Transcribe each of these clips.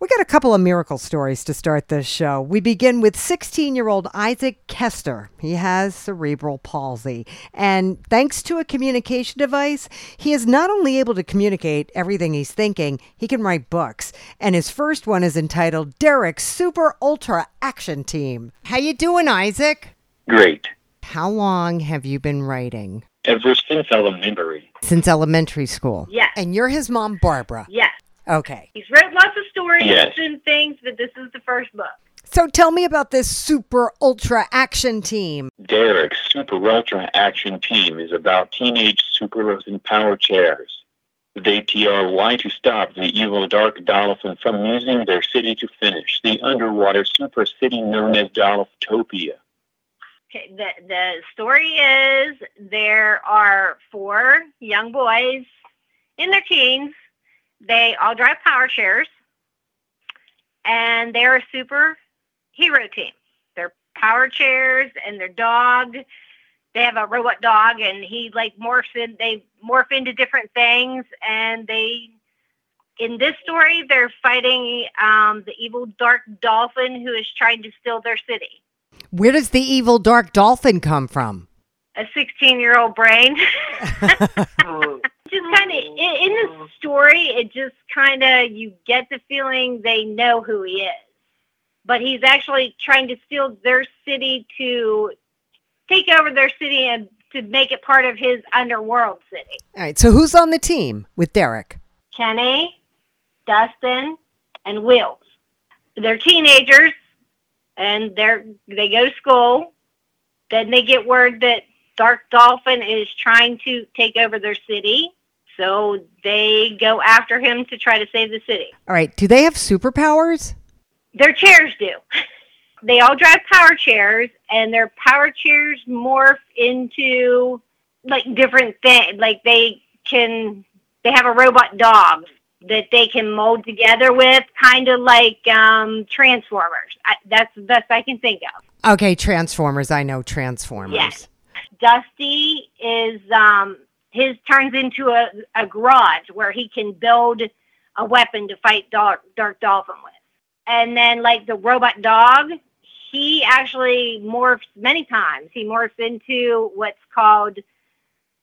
We got a couple of miracle stories to start this show. We begin with 16 year old Isaac Kester. He has cerebral palsy. And thanks to a communication device, he is not only able to communicate everything he's thinking, he can write books. And his first one is entitled Derek's Super Ultra Action Team. How you doing, Isaac? Great. How long have you been writing? Ever since elementary. Since elementary school. Yes. And you're his mom, Barbara. Yes. Okay. He's wrote lots of stories Yes. and things, but this is the first book. So tell me about this super ultra action team. Derek's Super Ultra Action Team is about teenage superheroes in power chairs. They TRY to stop the evil Dark Dolphin from using their city to finish the underwater super city known as Dolphtopia. Okay, the the story is there are four young boys in their teens. They all drive power chairs, and they're a super hero team. They're power chairs and their dog. They have a robot dog, and he like morphs in. They morph into different things, and they. In this story, they're fighting um, the evil dark dolphin who is trying to steal their city. Where does the evil dark dolphin come from? a 16 year old brain. just kind of in, in the mm-hmm. story, it just kind of you get the feeling they know who he is, but he's actually trying to steal their city to take over their city and to make it part of his underworld city. All right, so who's on the team with Derek? Kenny, Dustin, and Wills. They're teenagers, and they're they go to school. Then they get word that Dark Dolphin is trying to take over their city, so they go after him to try to save the city. All right, do they have superpowers? Their chairs do. They all drive power chairs, and their power chairs morph into like different things. Like they can, they have a robot dog that they can mold together with, kind of like um, Transformers. I, that's the best I can think of. Okay, Transformers. I know Transformers. Yes. Dusty is um, his turns into a, a garage where he can build a weapon to fight Dark, Dark Dolphin with. And then, like the robot dog, he actually morphs many times. He morphs into what's called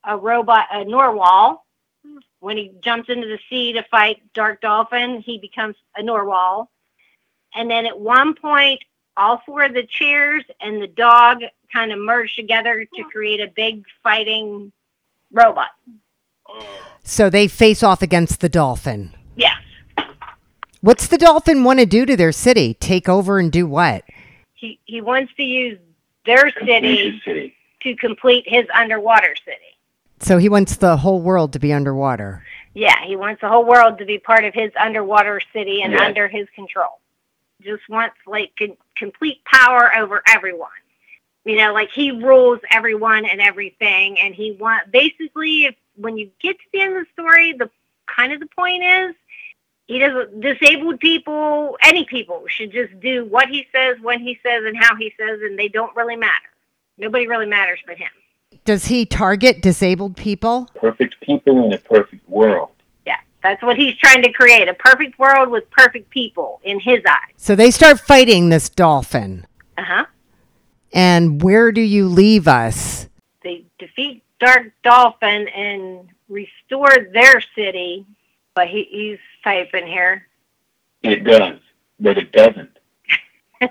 a robot, a Narwhal. When he jumps into the sea to fight Dark Dolphin, he becomes a Narwhal. And then at one point, all four of the chairs and the dog kind of merge together to create a big fighting robot. So they face off against the dolphin. Yes. What's the dolphin want to do to their city? Take over and do what? He he wants to use their city City. to complete his underwater city. So he wants the whole world to be underwater. Yeah, he wants the whole world to be part of his underwater city and Yeah. under his control. Just wants like con- complete power over everyone. You know, like he rules everyone and everything, and he want basically if when you get to the end of the story, the kind of the point is he doesn't disabled people, any people should just do what he says, when he says, and how he says, and they don't really matter. Nobody really matters but him. Does he target disabled people? Perfect people in a perfect world. Yeah, that's what he's trying to create a perfect world with perfect people in his eyes. So they start fighting this dolphin. Uh huh. And where do you leave us? They defeat Dark Dolphin and restore their city. But he, he's typing here. It does, but it doesn't. so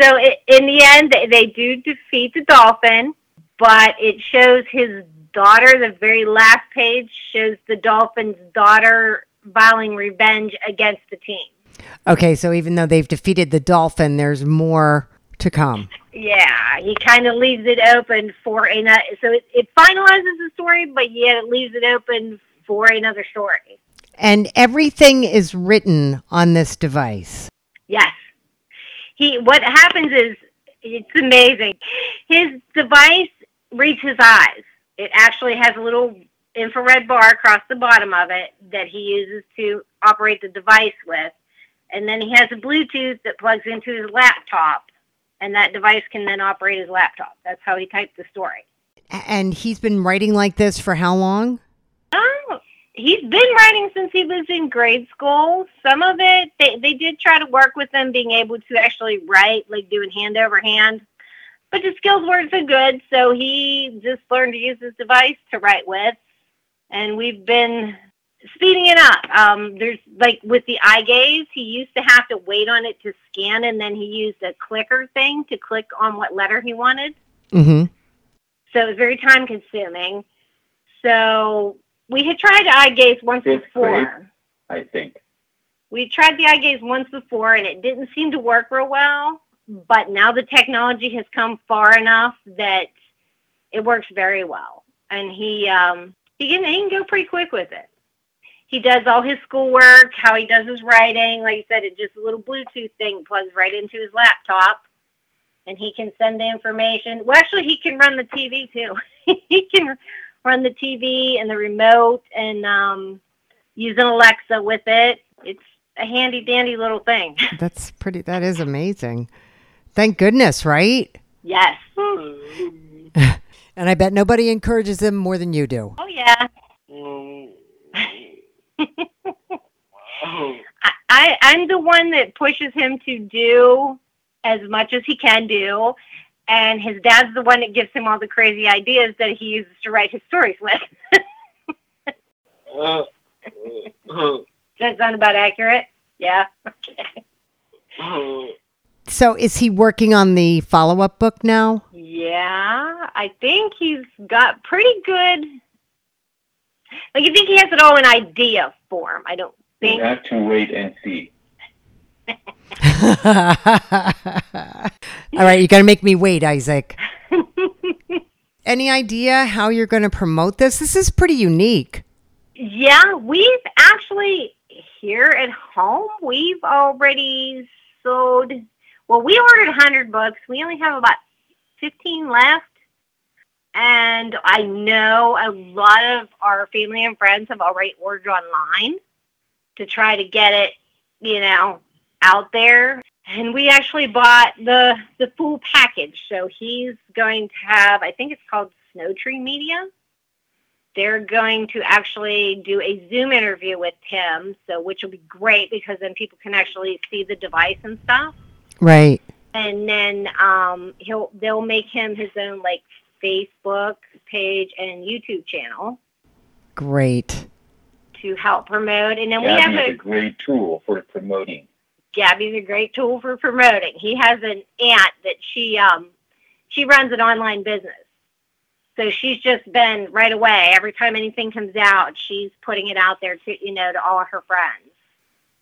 i in the end, they, they do defeat the dolphin, but it shows his daughter. The very last page shows the dolphin's daughter vowing revenge against the team. Okay, so even though they've defeated the dolphin, there's more to come. Yeah, he kind of leaves it open for another. So it, it finalizes the story, but yet it leaves it open for another story. And everything is written on this device. Yes. He what happens is it's amazing. His device reads his eyes. It actually has a little infrared bar across the bottom of it that he uses to operate the device with. And then he has a Bluetooth that plugs into his laptop, and that device can then operate his laptop. That's how he typed the story. And he's been writing like this for how long? Oh, he's been writing since he was in grade school. Some of it, they, they did try to work with him being able to actually write, like doing hand over hand. But the skills weren't so good, so he just learned to use his device to write with. And we've been speeding it up. Um, there's like with the eye gaze, he used to have to wait on it to scan, and then he used a clicker thing to click on what letter he wanted. Mm-hmm. So it was very time consuming. So we had tried eye gaze once Fifth before. grade? I think. We tried the eye gaze once before and it didn't seem to work real well. But now the technology has come far enough that it works very well. And he um he can he can go pretty quick with it. He does all his schoolwork, how he does his writing. Like I said, it's just a little Bluetooth thing plugs right into his laptop and he can send the information. Well actually he can run the TV too. he can run the TV and the remote and um use an Alexa with it. It's a handy dandy little thing. That's pretty, that is amazing. Thank goodness, right? Yes. And I bet nobody encourages them more than you do. Oh yeah. I, I I'm the one that pushes him to do as much as he can do, and his dad's the one that gives him all the crazy ideas that he uses to write his stories with. Does that sound about accurate? Yeah. Okay. So is he working on the follow up book now? Yeah, I think he's got pretty good. Like, I think he has it all in idea form. I don't We think. have to wait and see. All right, you got to make me wait, Isaac. Any idea how you're going to promote this? This is pretty unique. Yeah, we've actually here at home we've already sold. Well, we ordered 100 books. We only have about 15 left. And I know a lot of our family and friends have already ordered online to try to get it, you know, out there. And we actually bought the the full package. So he's going to have, I think it's called Snow Tree Media they're going to actually do a Zoom interview with him, so which will be great because then people can actually see the device and stuff. Right. And then um, he'll they'll make him his own like Facebook page and YouTube channel Great. to help promote. And then we have a a great tool for promoting. Gabby's a great tool for promoting. He has an aunt that she um she runs an online business. So she's just been right away. Every time anything comes out, she's putting it out there to you know to all her friends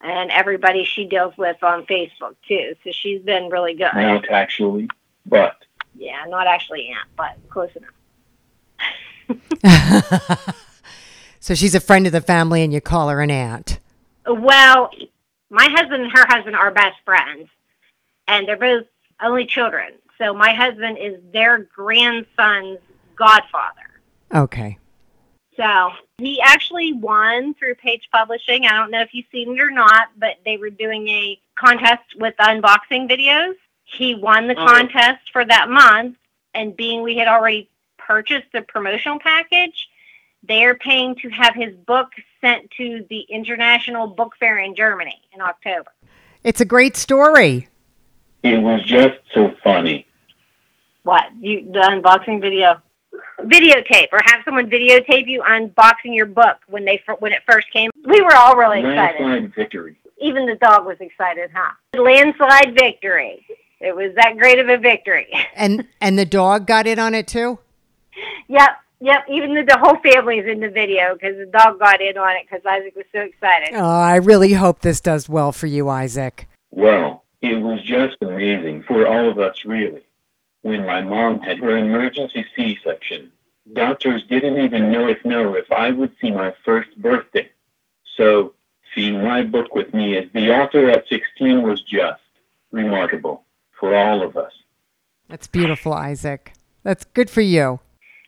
and everybody she deals with on Facebook too. So she's been really good. Not actually, but Yeah, not actually aunt, but close enough. so she's a friend of the family, and you call her an aunt. Well, my husband and her husband are best friends, and they're both only children. So my husband is their grandson's godfather. Okay. So he actually won through Page Publishing. I don't know if you've seen it or not, but they were doing a contest with unboxing videos. He won the Oh. contest for that month, and being we had already purchased the promotional package, they're paying to have his book sent to the International Book Fair in Germany in October. It's a great story. it was just so funny. What you the unboxing video? Videotape or have someone videotape you unboxing your book when they when it first came. We were all really excited. Landslide victory. Even the dog was excited, huh? Landslide victory. It was that great of a victory. And and the dog got in on it too. yep, yep. Even the, the whole family is in the video because the dog got in on it because Isaac was so excited. Oh, I really hope this does well for you, Isaac. Well, it was just amazing for all of us, really. When my mom had her emergency C-section, doctors didn't even know if know if I would see my first birthday. So seeing my book with me as the author at 16 was just remarkable for all of us. That's beautiful, Isaac. That's good for you.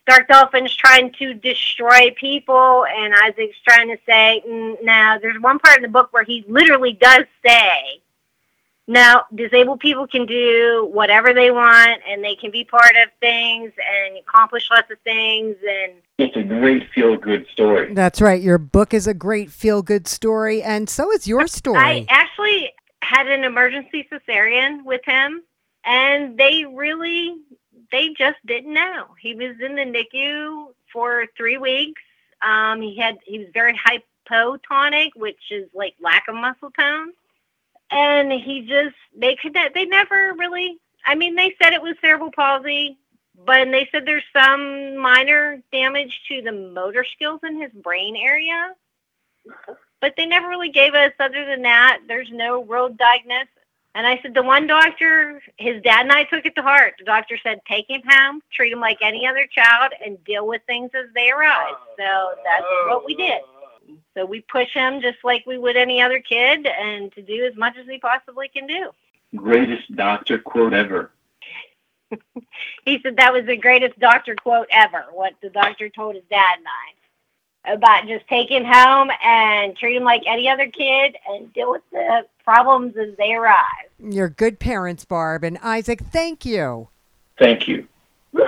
Dark Dolphin's trying to destroy people, and Isaac's trying to say, mm, now, there's one part in the book where he literally does say, now, disabled people can do whatever they want, and they can be part of things and accomplish lots of things. And It's a great feel good story. That's right. Your book is a great feel good story, and so is your story. I actually had an emergency cesarean with him, and they really, they just didn't know. He was in the NICU for three weeks. Um, he had, he was very hypotonic, which is like lack of muscle tone and he just they could not they never really i mean they said it was cerebral palsy but they said there's some minor damage to the motor skills in his brain area but they never really gave us other than that there's no real diagnosis and i said the one doctor his dad and i took it to heart. The doctor said take him home treat him like any other child and deal with things as they arise. So that's what we did. So we push him just like we would any other kid and to do as much as he possibly can do. Greatest doctor quote ever. he said that was the greatest doctor quote ever, what the doctor told his dad and I about just take him home and treat him like any other kid and deal with the problems as they arise. You're good parents, Barb. And Isaac, thank you. Thank you.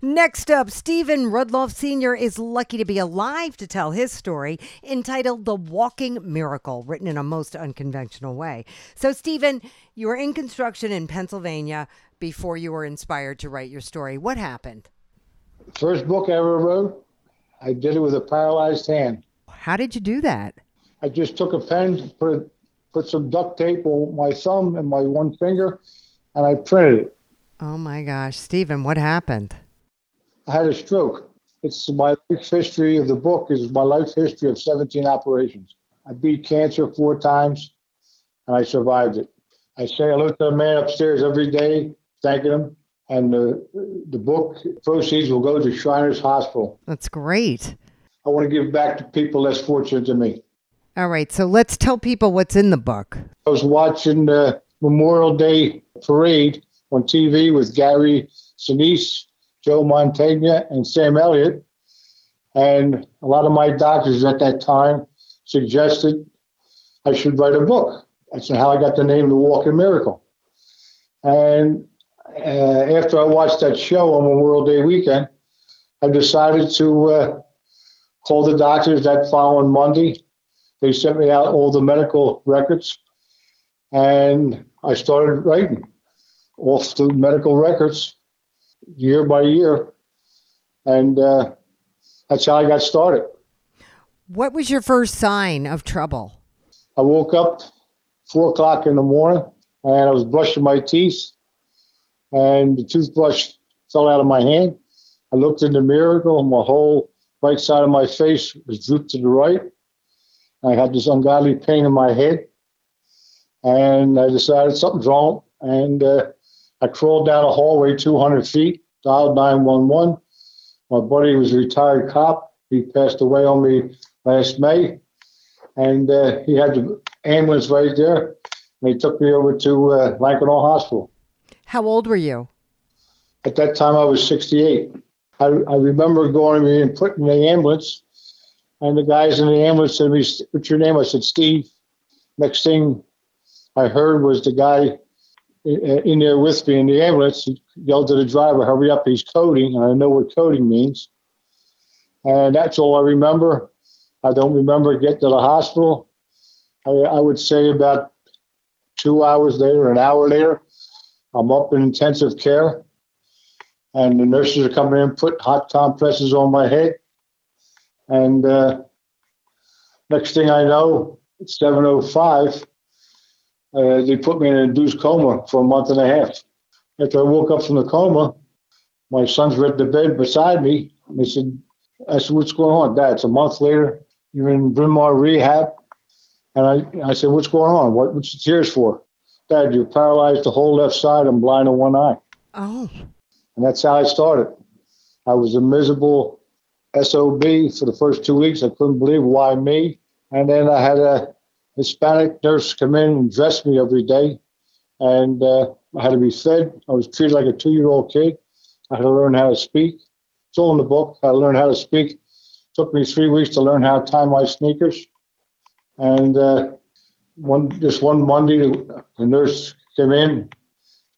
Next up, Stephen Rudloff Sr. is lucky to be alive to tell his story, entitled The Walking Miracle, written in a most unconventional way. So, Stephen, you were in construction in Pennsylvania before you were inspired to write your story. What happened? First book I ever wrote, I did it with a paralyzed hand. How did you do that? I just took a pen, put put some duct tape on my thumb and my one finger, and I printed it. Oh my gosh, Stephen, what happened? I had a stroke. It's my life history of the book is my life history of 17 operations. I beat cancer four times, and I survived it. I say hello to the man upstairs every day, thanking him. And the, the book proceeds will go to Shriners Hospital. That's great. I want to give back to people less fortunate than me. All right, so let's tell people what's in the book. I was watching the Memorial Day parade on TV with Gary Sinise, Joe Mantegna, and Sam Elliott. And a lot of my doctors at that time suggested I should write a book. That's how I got the name The Walking Miracle. And uh, after I watched that show on Memorial Day weekend, I decided to uh, call the doctors that following Monday. They sent me out all the medical records, and I started writing off the medical records year by year. And uh, that's how I got started. What was your first sign of trouble? I woke up four o'clock in the morning and I was brushing my teeth and the toothbrush fell out of my hand. I looked in the mirror and my whole right side of my face was drooped to the right. I had this ungodly pain in my head and I decided something's wrong. And uh, I crawled down a hallway 200 feet, dialed 911. My buddy was a retired cop. He passed away on me last May. And uh, he had the ambulance right there. And he took me over to uh, Hospital. How old were you? At that time, I was 68. I, I remember going and putting in the ambulance, and the guys in the ambulance said What's your name? I said, Steve. Next thing I heard was the guy uh, in there with me in the ambulance yelled to the driver, hurry up, he's coding. And I know what coding means. And that's all I remember. I don't remember getting to the hospital. I, I would say about two hours later, an hour later, I'm up in intensive care. And the nurses are coming in, put hot compresses on my head. And uh, next thing I know, it's 7.05 uh, they put me in an induced coma for a month and a half. After I woke up from the coma, my sons at the bed beside me. They said, I said, what's going on, Dad? It's a month later. You're in Bryn Mawr rehab. And I, I said, what's going on? What, what's the tears for? Dad, you're paralyzed the whole left side. I'm blind in one eye. Oh. And that's how I started. I was a miserable SOB for the first two weeks. I couldn't believe why me. And then I had a Hispanic nurse come in and dress me every day. And uh, I had to be fed. I was treated like a two year old kid. I had to learn how to speak. It's all in the book. I learned how to speak. It took me three weeks to learn how to tie my sneakers. And uh, one just one Monday, the nurse came in.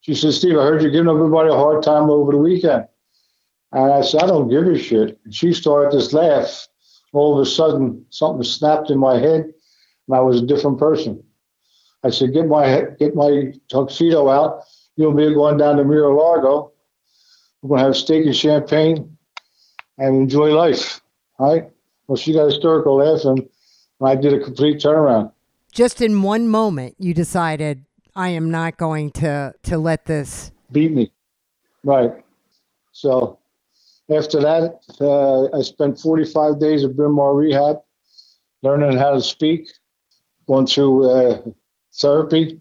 She said, Steve, I heard you're giving everybody a hard time over the weekend. And I said, I don't give a shit. And she started this laugh. All of a sudden, something snapped in my head, and I was a different person. I said, get my get my tuxedo out. You'll be going down to Mar-a-Lago. We're going to have steak and champagne and enjoy life. All right? Well, she got hysterical laughing, and I did a complete turnaround. Just in one moment, you decided, I am not going to, to let this beat me. Right. So after that, uh, I spent 45 days at Bryn Mawr Rehab, learning how to speak, going through uh, therapy,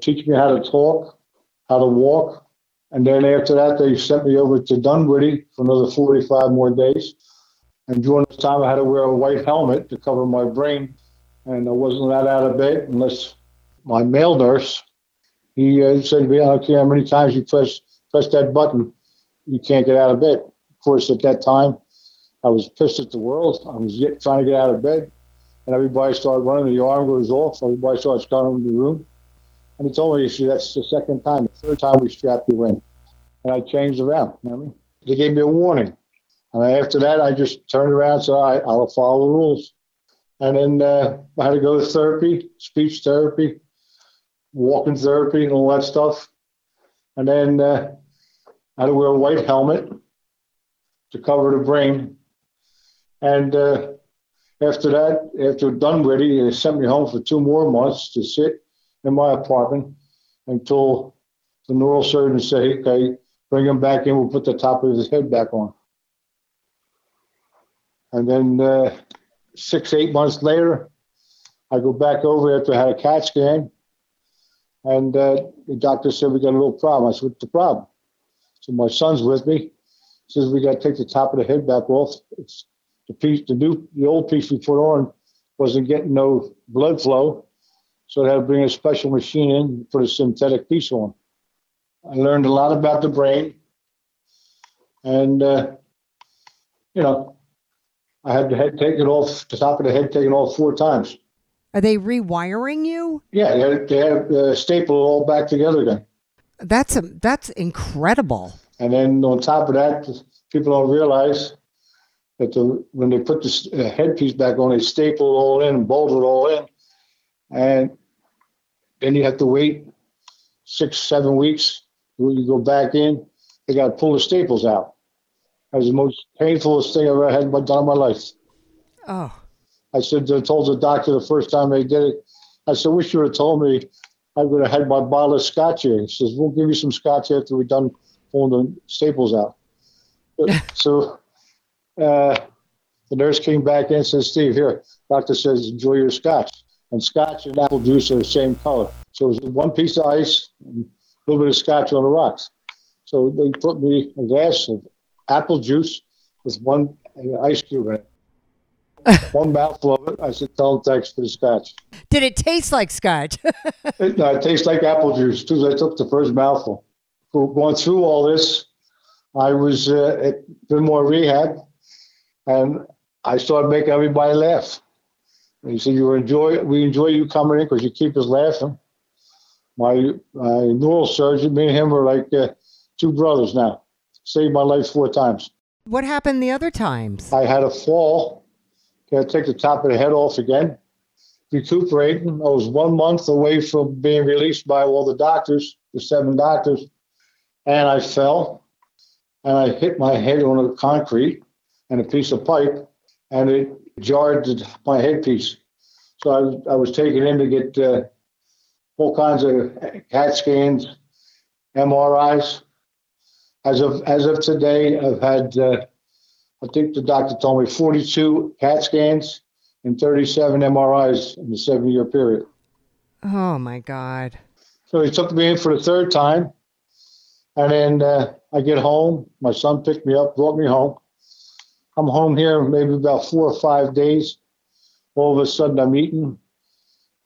teaching me how to talk, how to walk. And then after that, they sent me over to Dunwoody for another 45 more days. And during this time, I had to wear a white helmet to cover my brain. And I wasn't that out of bed unless my male nurse, he uh, said to me, I don't care how many times you press, press that button, you can't get out of bed. Of course, at that time, I was pissed at the world. I was trying to get out of bed and everybody started running. The alarm goes off. Everybody starts coming into the room. And he told me, see, that's the second time. The third time we strapped you in. And I changed around. You know what I mean? They gave me a warning. And after that, I just turned around and said, all right, I'll follow the rules. And then uh, I had to go to therapy, speech therapy, walking therapy, and all that stuff. And then uh, I had to wear a white helmet to cover the brain. And uh, after that, after done Dunwoody, they sent me home for two more months to sit in my apartment until the neurosurgeon said, okay, bring him back in, we'll put the top of his head back on. And then uh, six, eight months later, I go back over after I had a CAT scan, and uh, the doctor said, we got a little problem. I said, what's the problem? So my son's with me. He says, we got to take the top of the head back off. It's the piece, the new, the old piece we put on wasn't getting no blood flow, so they had to bring a special machine in and put a synthetic piece on. I learned a lot about the brain, and uh, you know, I had the head taken off, the top of the head taken off four times. Are they rewiring you? Yeah, they had, they had uh, staple it all back together again. That's a, that's incredible. And then on top of that, people don't realize that the, when they put the uh, headpiece back on, they staple it all in and bolt it all in. And then you have to wait six, seven weeks. When you go back in, they got to pull the staples out. That was the most painfulest thing I've ever had done in my life. Oh. I said, I told the doctor the first time they did it, I said, wish you would have told me I would have had my bottle of scotch here. He says, we'll give you some scotch after we're done pulling the staples out. so uh, the nurse came back in and said, Steve, here, doctor says, enjoy your scotch. And scotch and apple juice are the same color. So it was one piece of ice and a little bit of scotch on the rocks. So they put me a glass of apple juice with one ice cube in it. one mouthful of it. I said, tell them thanks for the scotch. Did it taste like scotch? it, no, it tastes like apple juice. As soon as I took the first mouthful. Going through all this, I was uh, at Mawr Rehab and I started making everybody laugh. And he said, "You enjoy we enjoy you coming in because you keep us laughing." My my neurosurgeon, me and him are like uh, two brothers now. Saved my life four times. What happened the other times? I had a fall. I take the top of the head off again. Recuperating. I was one month away from being released by all the doctors, the seven doctors, and I fell and I hit my head on the concrete and a piece of pipe, and it jarred my headpiece. So I was, I was taken in to get uh, all kinds of CAT scans, MRIs. As of as of today, I've had uh, I think the doctor told me 42 CAT scans and 37 MRIs in the seven year period. Oh my God! So he took me in for the third time, and then uh, I get home. My son picked me up, brought me home, I'm home here maybe about four or five days. All of a sudden, I'm eating,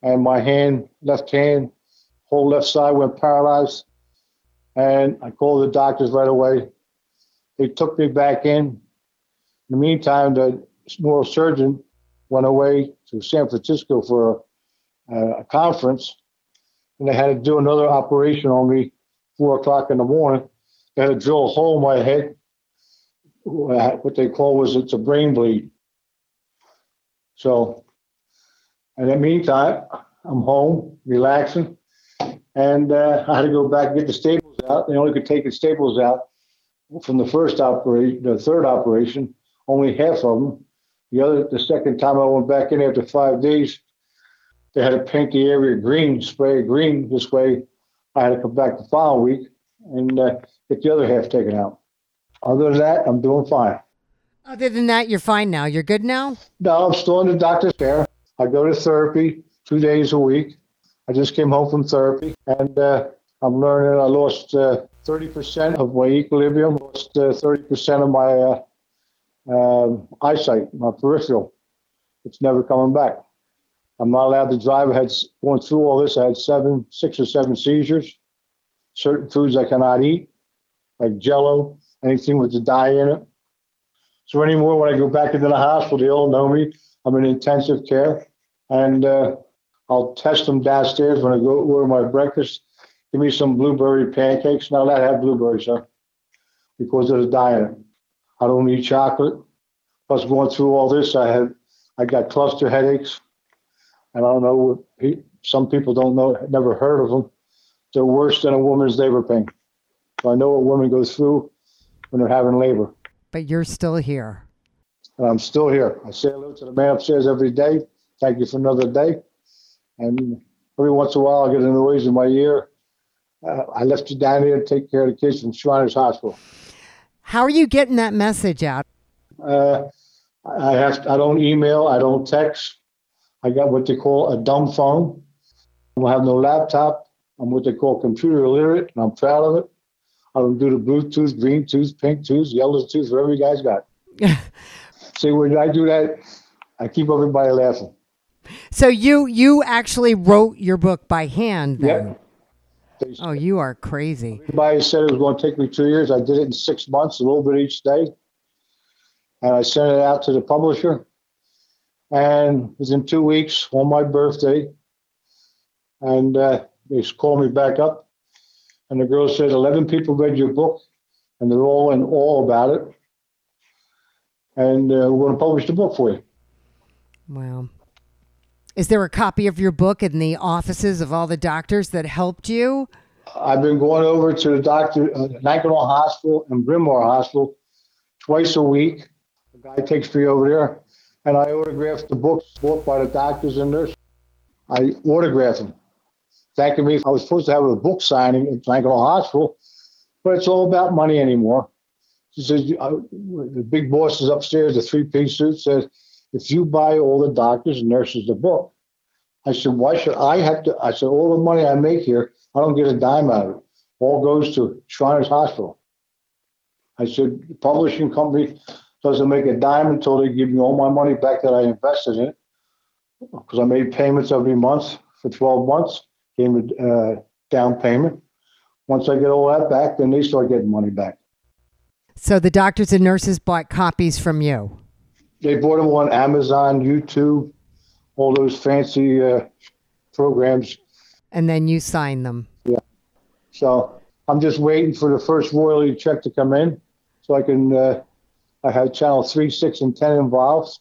and my hand, left hand, whole left side went paralyzed. And I called the doctors right away. They took me back in. In the meantime, the neurosurgeon went away to San Francisco for a, a conference, and they had to do another operation on me, four o'clock in the morning. They had to drill a hole in my head. What they call was it's a brain bleed. So, in the meantime, I'm home, relaxing, and uh, I had to go back and get the staples out. They only could take the staples out from the first operation, the third operation, only half of them. The other, the second time I went back in after five days, they had to paint the area green, spray it green. This way, I had to come back the following week and uh, get the other half taken out. Other than that, I'm doing fine. Other than that, you're fine now. You're good now? No, I'm still in the doctor's care. I go to therapy two days a week. I just came home from therapy and uh, I'm learning I lost uh, 30% of my equilibrium, lost uh, 30% of my uh, um, eyesight, my peripheral. It's never coming back. I'm not allowed to drive. I had going through all this. I had seven, six or seven seizures. Certain foods I cannot eat, like Jello, anything with the dye in it. So anymore, when I go back into the hospital, they all know me. I'm in intensive care, and uh, I'll test them downstairs when I go order my breakfast. Give me some blueberry pancakes. Not allowed to have blueberries, sir, because of the it. I don't eat chocolate. Plus, going through all this, I had I got cluster headaches, and I don't know. Some people don't know, never heard of them. They're worse than a woman's labor pain. So I know what women go through when they're having labor. But you're still here. And I'm still here. I say hello to the man upstairs every day. Thank you for another day. And every once in a while, I get a noise in my ear. Uh, I left you down here to take care of the kids in Shriners Hospital. How are you getting that message out? Uh, I have. I don't email. I don't text. I got what they call a dumb phone. I have no laptop. I'm what they call computer illiterate, and I'm proud of it. I don't do the Bluetooth, green tooth, pink tooth, yellow tooth, whatever you guys got. See, when I do that, I keep everybody laughing. So you you actually wrote your book by hand then? Yep. Oh, you are crazy. Everybody said it was going to take me two years. I did it in six months, a little bit each day. And I sent it out to the publisher. And within two weeks, on my birthday, and uh, they called me back up. And the girl said, 11 people read your book, and they're all in awe about it. And uh, we're going to publish the book for you. Wow. Is there a copy of your book in the offices of all the doctors that helped you? I've been going over to the doctor, uh, Hospital and Bryn Mawr Hospital twice a week. The guy takes me over there, and I autograph the books bought by the doctors and nurses. I autograph them, thanking me. I was supposed to have a book signing at Lankenau Hospital, but it's all about money anymore. She says, uh, the big boss is upstairs, the three piece suit says, if you buy all the doctors and nurses the book, I said, why should I have to? I said, all the money I make here, I don't get a dime out of it. All goes to Shriners Hospital. I said, the publishing company doesn't make a dime until they give me all my money back that I invested in it. Because I made payments every month for 12 months, gave a uh, down payment. Once I get all that back, then they start getting money back. So the doctors and nurses bought copies from you? They bought them on Amazon, YouTube, all those fancy uh, programs. And then you sign them. Yeah. So I'm just waiting for the first royalty check to come in, so I can. Uh, I have channel three, six, and ten involved.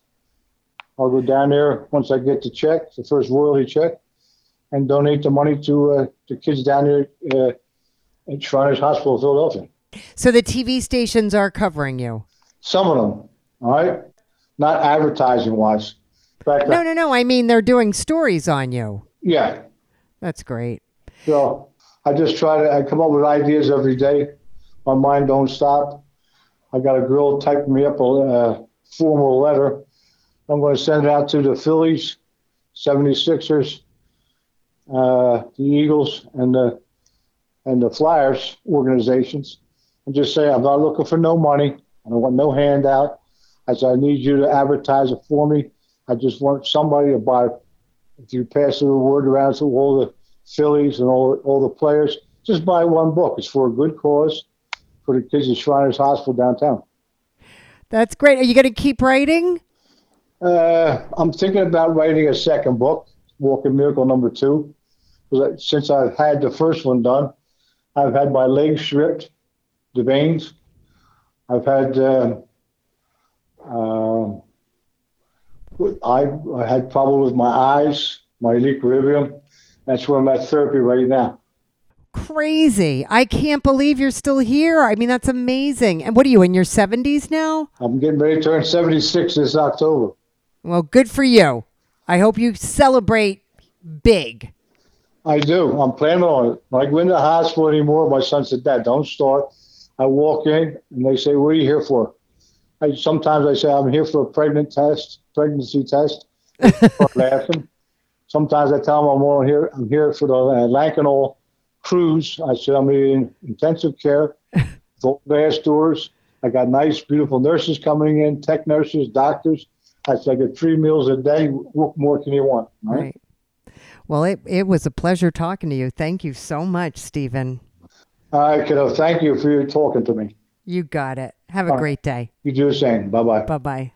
I'll go down there once I get the check, the first royalty check, and donate the money to uh, the kids down there uh, at Shriners Hospital, Philadelphia. So the TV stations are covering you. Some of them, all right not advertising wise. Fact, no, no, no. I mean, they're doing stories on you. Yeah. That's great. So I just try to I come up with ideas every day. My mind don't stop. I got a girl typing me up a uh, formal letter. I'm going to send it out to the Phillies, 76ers, uh, the Eagles, and the and the Flyers organizations, and just say I'm not looking for no money. I don't want no handout. I said, I need you to advertise it for me. I just want somebody to buy. If you pass the word around to all the Phillies and all all the players, just buy one book. It's for a good cause for the kids at Shriners Hospital downtown. That's great. Are you going to keep writing? Uh, I'm thinking about writing a second book, Walking Miracle Number Two. Since I've had the first one done, I've had my legs stripped, the veins. I've had uh, uh, I, I had trouble with my eyes, my equilibrium. That's where I'm at therapy right now. Crazy. I can't believe you're still here. I mean, that's amazing. And what are you, in your 70s now? I'm getting ready to turn 76 this October. Well, good for you. I hope you celebrate big. I do. I'm planning on it. When I go into the hospital anymore, my son said, Dad, don't start. I walk in and they say, What are you here for? I sometimes I say I'm here for a pregnant test, pregnancy test. laughing. Sometimes I tell them I'm on here. I'm here for the uh, Lankenau cruise. I said I'm in intensive care, glass doors. I got nice, beautiful nurses coming in, tech nurses, doctors. I said I get three meals a day. What more can you want? Right. right. Well, it, it was a pleasure talking to you. Thank you so much, Stephen. All right, kiddo. Thank you for your talking to me. You got it. Have a All great day. You do the same. Bye bye. Bye bye.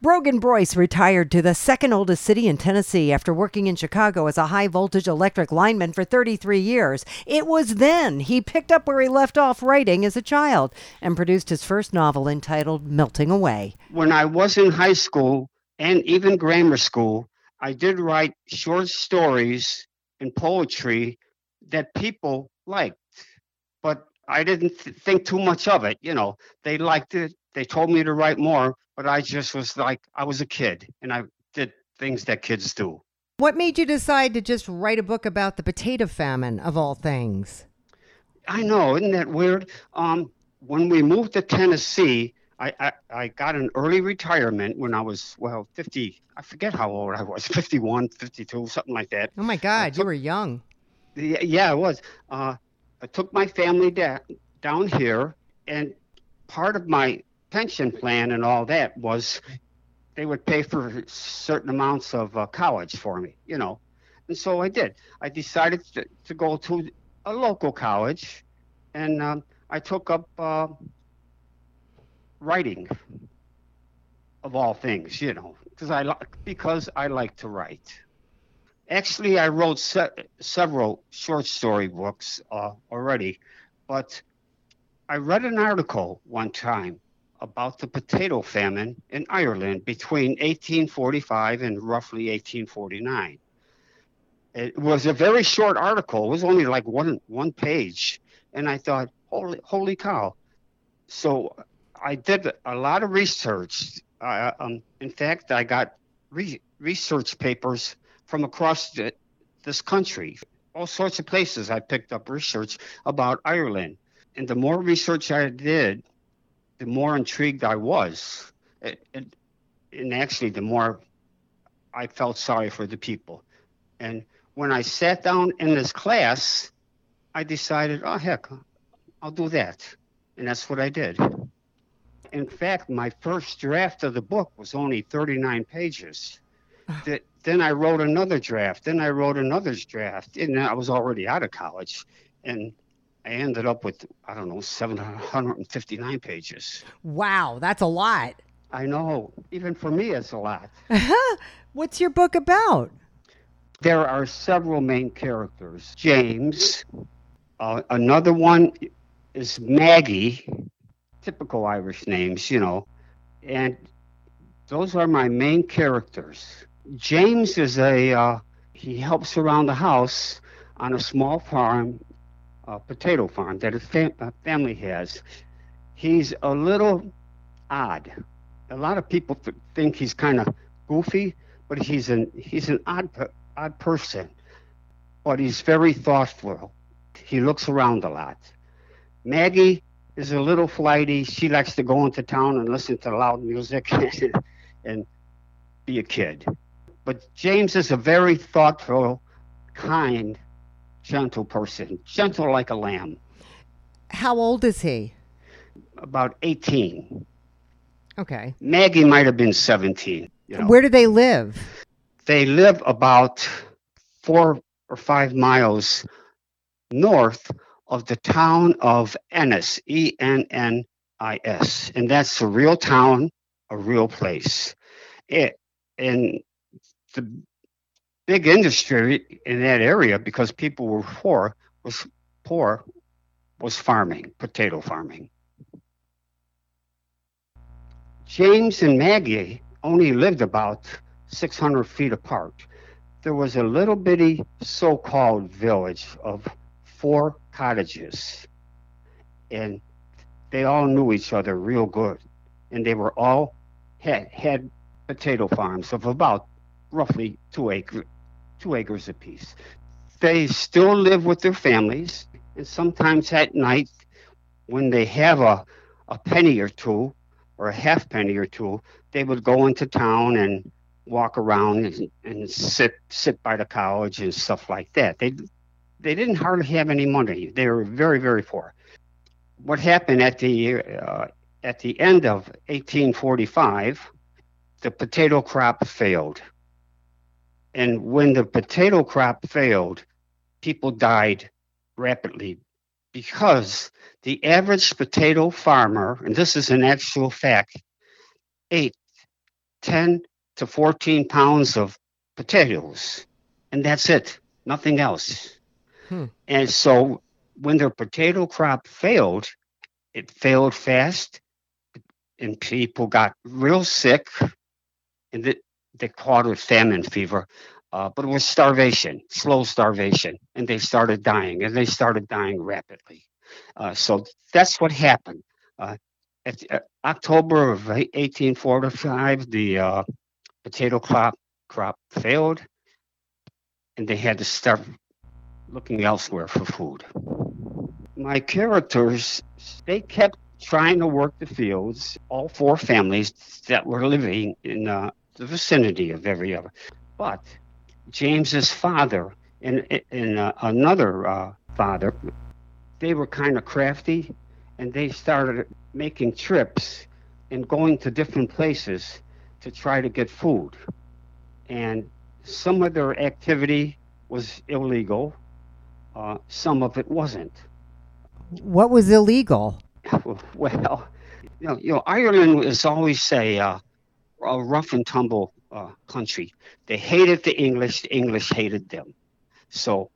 Brogan Broyce retired to the second oldest city in Tennessee after working in Chicago as a high voltage electric lineman for 33 years. It was then he picked up where he left off writing as a child and produced his first novel entitled Melting Away. When I was in high school and even grammar school, I did write short stories and poetry that people liked. I didn't th- think too much of it. You know, they liked it. They told me to write more, but I just was like, I was a kid and I did things that kids do. What made you decide to just write a book about the potato famine of all things? I know, isn't that weird? Um, when we moved to Tennessee, I, I, I got an early retirement when I was, well, 50, I forget how old I was, 51, 52, something like that. Oh my God, took, you were young. Yeah, I was. Uh, I took my family da- down here, and part of my pension plan and all that was they would pay for certain amounts of uh, college for me, you know. And so I did. I decided to, to go to a local college, and um, I took up uh, writing, of all things, you know, because I because I like to write. Actually, I wrote se- several short story books uh, already, but I read an article one time about the potato famine in Ireland between 1845 and roughly 1849. It was a very short article. It was only like one one page, and I thought, holy holy cow! So I did a lot of research. Uh, um, in fact, I got re- research papers from across the, this country. All sorts of places I picked up research about Ireland. And the more research I did, the more intrigued I was. and actually, the more I felt sorry for the people. And when I sat down in this class, I decided, oh, heck, I'll do that. And that's what I did. In fact, my first draft of the book was only 39 pages. That then I wrote another draft. Then I wrote another draft, and I was already out of college, and I ended up with I don't know 759 pages. Wow, that's a lot. I know. Even for me, it's a lot. What's your book about? There are several main characters. James. Uh, another one is Maggie. Typical Irish names, you know. And those are my main characters. James is a uh, he helps around the house on a small farm, a potato farm that his fam- uh, family has. He's a little odd. A lot of people th- think he's kind of goofy, but he's an he's an odd odd person. But he's very thoughtful. He looks around a lot. Maggie is a little flighty. She likes to go into town and listen to loud music and be a kid. But James is a very thoughtful, kind, gentle person, gentle like a lamb. How old is he? About 18. Okay. Maggie might have been 17. You know. Where do they live? They live about four or five miles north of the town of Ennis, E N N I S. And that's a real town, a real place. It, and the big industry in that area, because people were poor, was poor, was farming, potato farming. James and Maggie only lived about 600 feet apart. There was a little bitty so called village of four cottages, and they all knew each other real good. And they were all had, had potato farms of about roughly two, acre, two acres apiece. They still live with their families, and sometimes at night, when they have a, a penny or two, or a half penny or two, they would go into town and walk around and, and sit sit by the couch and stuff like that. They they didn't hardly have any money. They were very very poor. What happened at the uh, at the end of 1845, the potato crop failed. And when the potato crop failed, people died rapidly because the average potato farmer, and this is an actual fact, ate 10 to 14 pounds of potatoes, and that's it, nothing else. Hmm. And so when their potato crop failed, it failed fast, and people got real sick, and they, they caught it famine fever. Uh, but it was starvation, slow starvation, and they started dying, and they started dying rapidly. Uh, so that's what happened. Uh, at uh, October of 1845, the uh, potato crop crop failed, and they had to start looking elsewhere for food. My characters, they kept trying to work the fields. All four families that were living in uh, the vicinity of every other, but James's father and, and uh, another uh, father, they were kind of crafty and they started making trips and going to different places to try to get food. And some of their activity was illegal, uh, some of it wasn't. What was illegal? Well, you know, you know Ireland is always a, uh, a rough and tumble uh, country. They hated the English. The English hated them. So,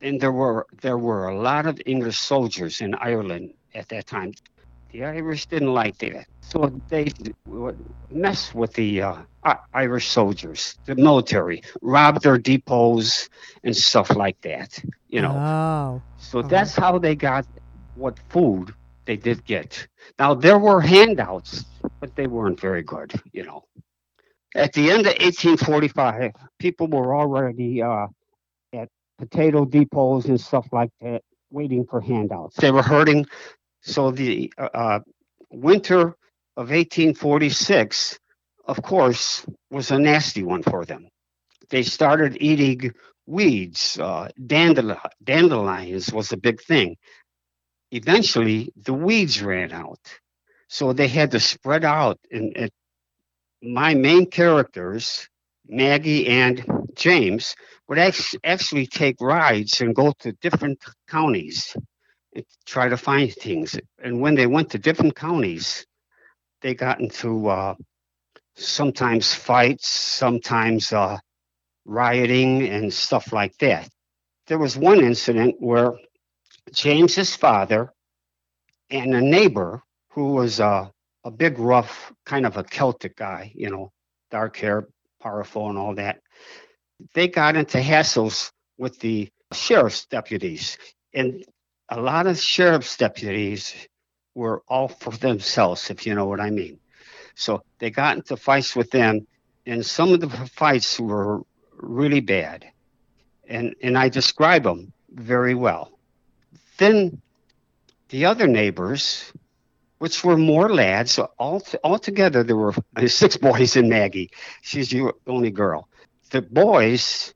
and there were there were a lot of English soldiers in Ireland at that time. The Irish didn't like that, so they would mess with the uh, Irish soldiers, the military, rob their depots and stuff like that. You know. Oh. So that's how they got what food they did get. Now there were handouts, but they weren't very good. You know. At the end of 1845, people were already uh, at potato depots and stuff like that, waiting for handouts. They were hurting. So the uh, uh winter of 1846, of course, was a nasty one for them. They started eating weeds. Uh, dandel- dandelions was a big thing. Eventually, the weeds ran out. So they had to spread out and, my main characters, Maggie and James, would actually take rides and go to different counties and try to find things. And when they went to different counties, they got into uh, sometimes fights, sometimes uh, rioting, and stuff like that. There was one incident where James's father and a neighbor who was uh, a big, rough, kind of a Celtic guy, you know, dark hair, powerful, and all that. They got into hassles with the sheriff's deputies, and a lot of sheriff's deputies were all for themselves, if you know what I mean. So they got into fights with them, and some of the fights were really bad. And, and I describe them very well. Then the other neighbors which were more lads. So all altogether, there were six boys and Maggie. She's the only girl. The boys,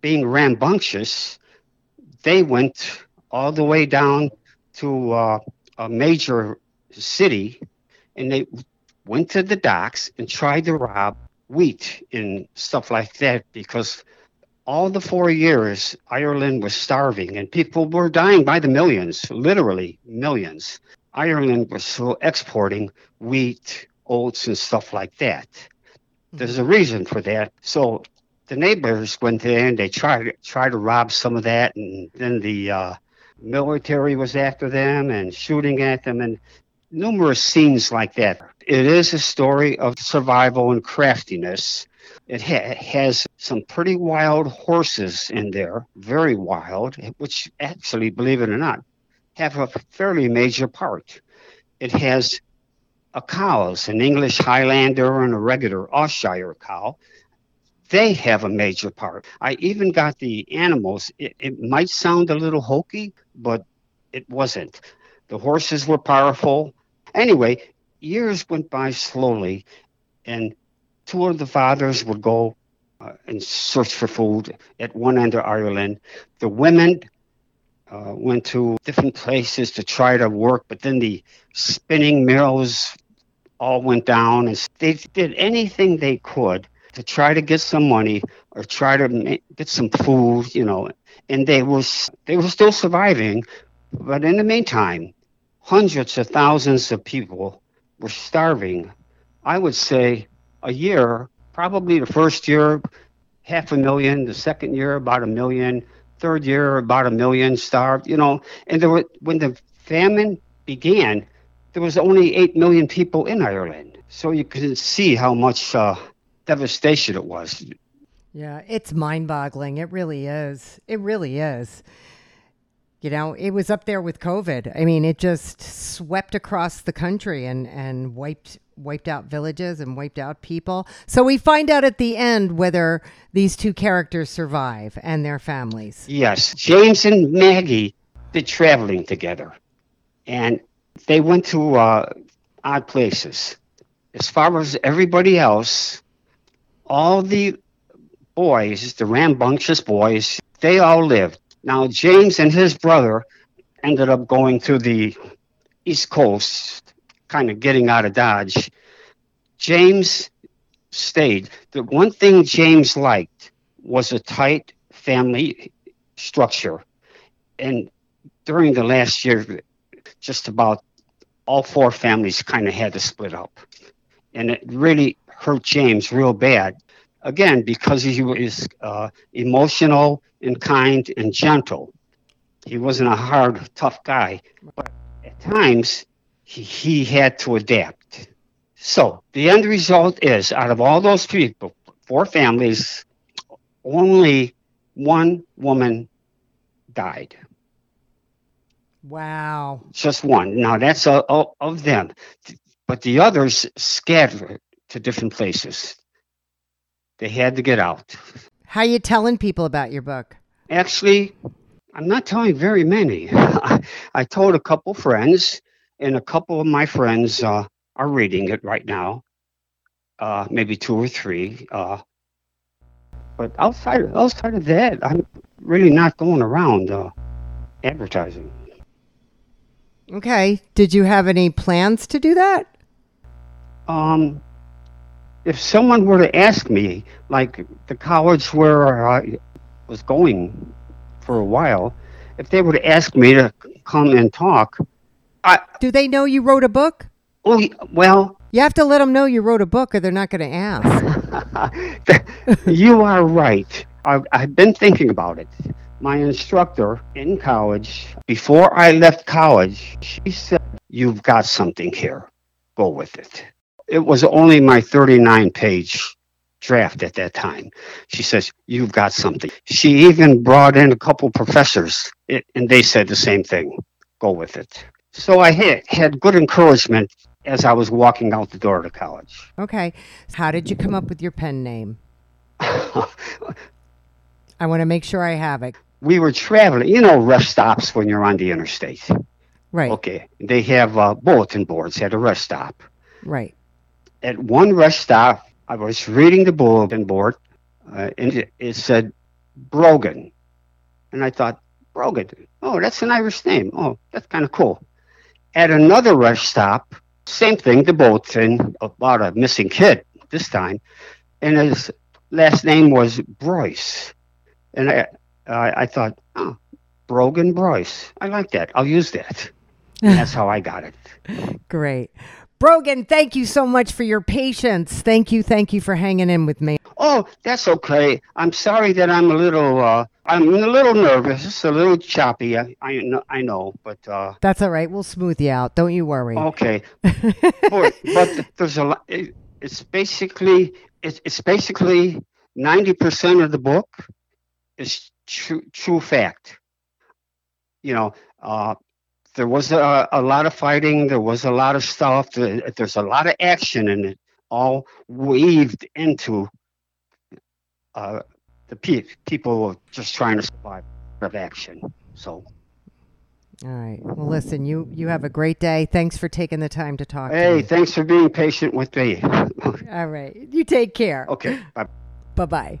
being rambunctious, they went all the way down to uh, a major city, and they went to the docks and tried to rob wheat and stuff like that because all the four years Ireland was starving and people were dying by the millions, literally millions. Ireland was still exporting wheat, oats, and stuff like that. There's a reason for that. So the neighbors went in, they tried to try to rob some of that, and then the uh, military was after them and shooting at them, and numerous scenes like that. It is a story of survival and craftiness. It ha- has some pretty wild horses in there, very wild, which actually, believe it or not, have a fairly major part. It has a cows, an English Highlander and a regular Ayrshire cow. They have a major part. I even got the animals. It, it might sound a little hokey, but it wasn't. The horses were powerful. Anyway, years went by slowly, and two of the fathers would go uh, and search for food at one end of Ireland. The women uh, went to different places to try to work, but then the spinning mills all went down, and they did anything they could to try to get some money or try to get some food, you know. And they were they were still surviving, but in the meantime, hundreds of thousands of people were starving. I would say a year, probably the first year, half a million, the second year, about a million, third year, about a million starved, you know. And there were, when the famine began, there was only 8 million people in Ireland. So you can see how much uh, devastation it was. Yeah, it's mind boggling. It really is. It really is. You know, it was up there with COVID. I mean, it just swept across the country and, and wiped wiped out villages and wiped out people. So we find out at the end whether these two characters survive and their families. Yes, James and Maggie did traveling together, and they went to uh, odd places. As far as everybody else, all the boys, the rambunctious boys, they all lived. Now, James and his brother ended up going to the East Coast, kind of getting out of Dodge. James stayed. The one thing James liked was a tight family structure. And during the last year, just about all four families kind of had to split up. And it really hurt James real bad. Again, because he was uh, emotional and kind and gentle. He wasn't a hard, tough guy. But at times, he, he had to adapt. So the end result is out of all those people, four families, only one woman died. Wow. Just one. Now that's uh, of of them. But the others scattered to different places. They had to get out. How are you telling people about your book? Actually, I'm not telling very many. I, told a couple friends, and a couple of my friends uh, are reading it right now. Uh, maybe two or three. Uh, but outside outside of that, I'm really not going around uh, advertising. Okay. Did you have any plans to do that? Um, if someone were to ask me, like the college where I was going for a while, if they were to ask me to come and talk, I Do they know you wrote a book? oh well, You have to let them know you wrote a book or they're not going to ask. you are right. I've, I've been thinking about it. My instructor in college, before I left college, she said, You've got something here. Go with it. It was only my 39 page draft at that time. She says, You've got something. She even brought in a couple professors, it, and they said the same thing. Go with it. So I had, had good encouragement as I was walking out the door to college. Okay. How did you come up with your pen name? I want to make sure I have it. we were traveling, you know, rest stops when you're on the interstate. Right. Okay. They have uh, bulletin boards at a rest stop. Right. At one rest stop, I was reading the bulletin board, uh, and it, said Brogan. And I thought, Brogan, oh, that's an Irish name. Oh, that's kind of cool. At another rest stop, same thing, the bulletin about a missing kid this time, and his last name was Broyce, and I I, I thought, oh, Brogan Broyce, I like that. I'll use that. And that's how I got it. Great. Brogan, thank you so much for your patience. Thank you, thank you for hanging in with me. Oh, that's okay. I'm sorry that I'm a little, uh, I'm a little nervous, a little choppy. I, I know, I know, but uh, That's all right. We'll smooth you out. Don't you worry. okay. but, but there's a lot. It, it's basically, it's, it's basically ninety percent of the book is true, true fact. You know, uh, there was a, a lot of fighting. There was a lot of stuff. There's a lot of action in it, all weaved into uh, the pe- people just trying to survive of action. So, All right. Well, listen, you you have a great day. Thanks for taking the time to talk hey, me. thanks for being patient with me. All right. You take care. okay, bye. Bye bye.